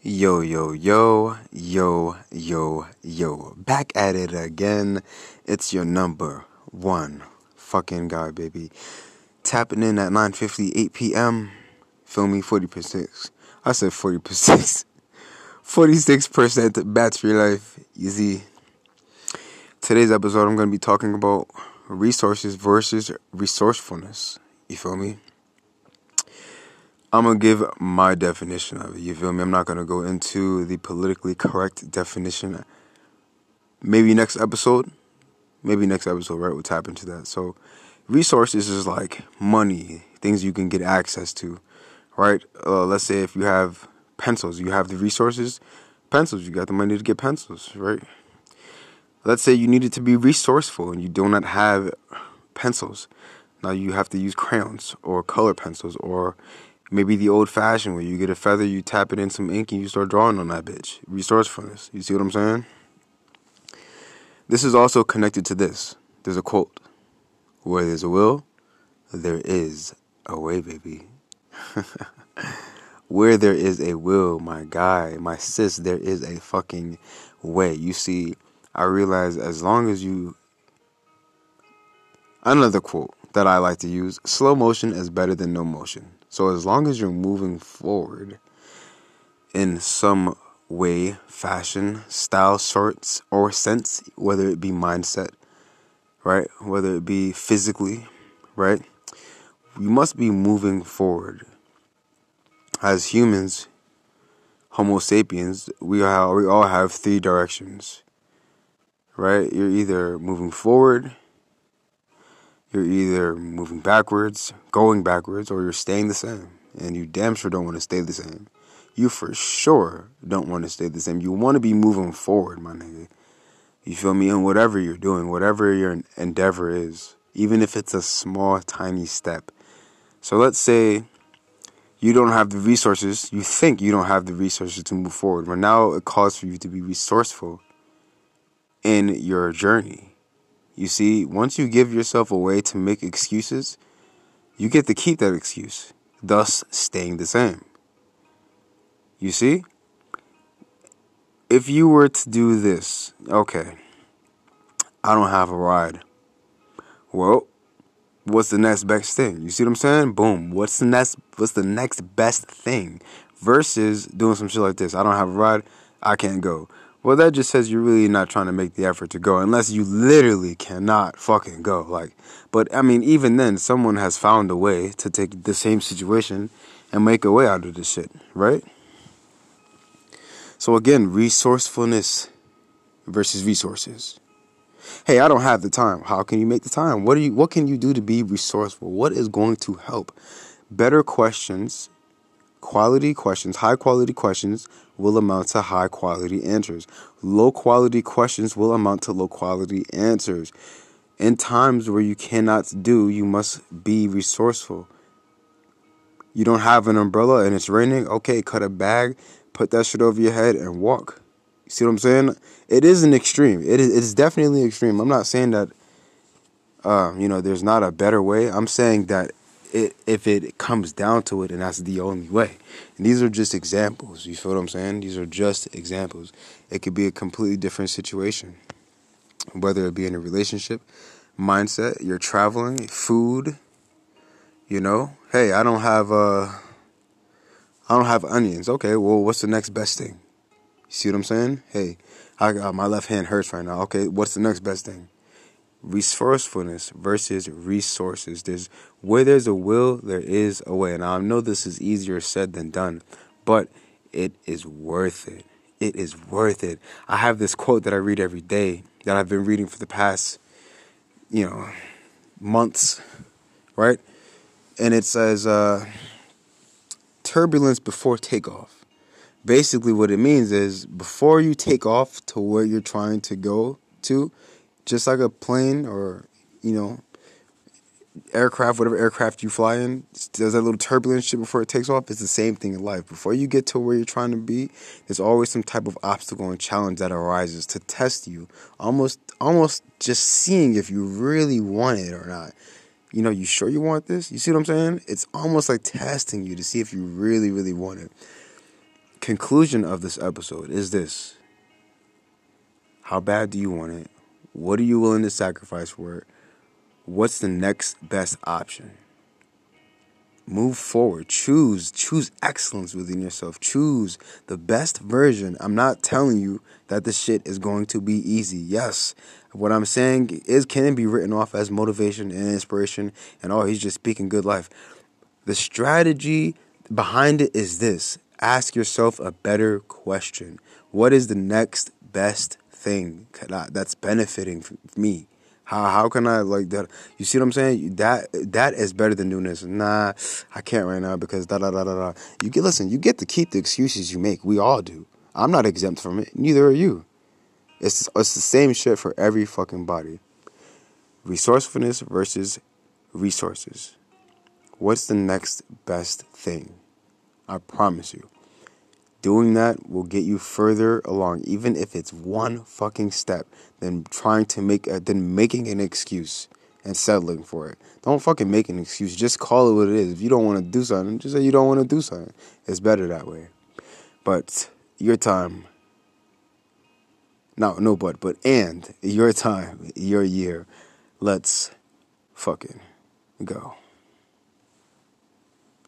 Yo, yo, yo, yo, yo, yo. Back at it again. It's your number one fucking guy, baby. Tapping in at 9.50, 8 p.m. Feel me? 40%. I said 40%. 46% battery life. Easy. Today's episode, I'm going to be talking about resources versus resourcefulness. You feel me? I'm gonna give my definition of it. You feel me? I'm not gonna go into the politically correct definition. Maybe next episode. Maybe next episode, right? We'll tap into that. So, resources is like money, things you can get access to, right? Uh, let's say if you have pencils, you have the resources, pencils, you got the money to get pencils, right? Let's say you needed to be resourceful and you do not have pencils. Now you have to use crayons or color pencils or Maybe the old fashioned way. You get a feather, you tap it in some ink, and you start drawing on that bitch. Resourcefulness. You see what I'm saying? This is also connected to this. There's a quote Where there's a will, there is a way, baby. Where there is a will, my guy, my sis, there is a fucking way. You see, I realize as long as you. Another quote that I like to use slow motion is better than no motion. So as long as you're moving forward in some way, fashion, style, sorts, or sense, whether it be mindset, right? Whether it be physically, right? You must be moving forward. As humans, Homo sapiens, we all, we all have three directions, right? You're either moving forward, you're either moving backwards, going backwards, or you're staying the same. And you damn sure don't want to stay the same. You for sure don't want to stay the same. You want to be moving forward, my nigga. You feel me? And whatever you're doing, whatever your endeavor is, even if it's a small, tiny step. So let's say you don't have the resources, you think you don't have the resources to move forward. But now it calls for you to be resourceful in your journey you see, once you give yourself a way to make excuses, you get to keep that excuse, thus staying the same. You see? If you were to do this, okay, I don't have a ride. Well, what's the next best thing? You see what I'm saying? Boom. What's the next what's the next best thing versus doing some shit like this? I don't have a ride, I can't go. Well, that just says you're really not trying to make the effort to go unless you literally cannot fucking go. Like, but I mean, even then, someone has found a way to take the same situation and make a way out of this shit, right? So again, resourcefulness versus resources. Hey, I don't have the time. How can you make the time? What are you what can you do to be resourceful? What is going to help? Better questions Quality questions, high quality questions, will amount to high quality answers. Low quality questions will amount to low quality answers. In times where you cannot do, you must be resourceful. You don't have an umbrella and it's raining, okay, cut a bag, put that shit over your head and walk. You see what I'm saying? It is an extreme. It is it's definitely extreme. I'm not saying that uh, you know, there's not a better way. I'm saying that it, if it comes down to it and that's the only way. And these are just examples. You feel what I'm saying? These are just examples. It could be a completely different situation, whether it be in a relationship, mindset, you're traveling, food. You know, hey, I don't have uh, I don't have onions. Okay, well, what's the next best thing? You see what I'm saying? Hey, I got my left hand hurts right now. Okay, what's the next best thing? Resourcefulness versus resources. There's where there's a will, there is a way. And I know this is easier said than done, but it is worth it. It is worth it. I have this quote that I read every day that I've been reading for the past, you know, months, right? And it says, uh, turbulence before takeoff. Basically, what it means is before you take off to where you're trying to go to, just like a plane or you know aircraft, whatever aircraft you fly in, does that little turbulence shit before it takes off. It's the same thing in life. Before you get to where you're trying to be, there's always some type of obstacle and challenge that arises to test you. Almost, almost just seeing if you really want it or not. You know, you sure you want this? You see what I'm saying? It's almost like testing you to see if you really, really want it. conclusion of this episode is this How bad do you want it? What are you willing to sacrifice for it? What's the next best option? Move forward. Choose. Choose excellence within yourself. Choose the best version. I'm not telling you that this shit is going to be easy. Yes. What I'm saying is can it be written off as motivation and inspiration and oh he's just speaking good life. The strategy behind it is this. Ask yourself a better question. What is the next best thing that's benefiting me? How how can I like that? You see what I'm saying? That that is better than this. Nah, I can't right now because da da da da da. You get listen. You get to keep the excuses you make. We all do. I'm not exempt from it. Neither are you. It's it's the same shit for every fucking body. Resourcefulness versus resources. What's the next best thing? I promise you. Doing that will get you further along, even if it's one fucking step, than trying to make a, than making an excuse and settling for it. Don't fucking make an excuse. Just call it what it is. If you don't want to do something, just say you don't want to do something. It's better that way. But your time. No, no, but but and your time, your year. Let's fucking go.